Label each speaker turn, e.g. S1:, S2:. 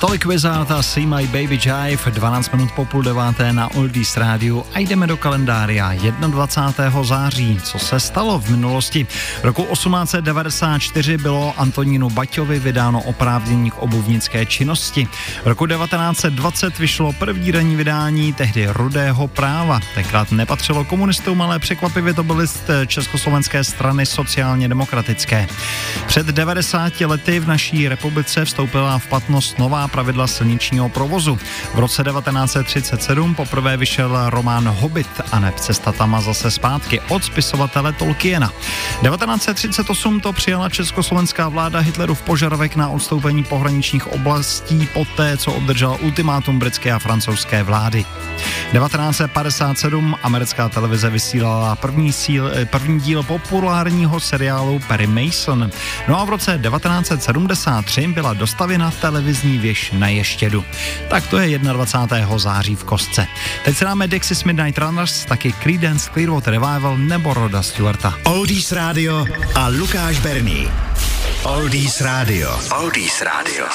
S1: Tolik Wizard a See My Baby Jive, 12 minut po půl deváté na Oldies Radio a jdeme do kalendária 21. září. Co se stalo v minulosti? Roku 1894 bylo Antonínu Baťovi vydáno oprávnění k obuvnické činnosti. V roku 1920 vyšlo první ranní vydání tehdy Rudého práva. Tenkrát nepatřilo komunistům, ale překvapivě to byl list Československé strany sociálně demokratické. Před 90 lety v naší republice vstoupila v platnost nová pravidla silničního provozu. V roce 1937 poprvé vyšel román Hobbit a neb cesta tam zase zpátky od spisovatele Tolkiena. 1938 to přijala československá vláda Hitlerův požadavek na odstoupení pohraničních oblastí poté, co obdržel ultimátum britské a francouzské vlády. 1957 americká televize vysílala první, síl, první díl populárního seriálu Perry Mason. No a v roce 1973 byla dostavěna televizní věž na Ještědu. Tak to je 21. září v Kostce. Teď se dáme Dixis Midnight Runners, taky Creedence Clearwater Revival nebo Roda Stewarta.
S2: Oldies Radio a Lukáš Berný. Oldies Radio. Oldies Radio.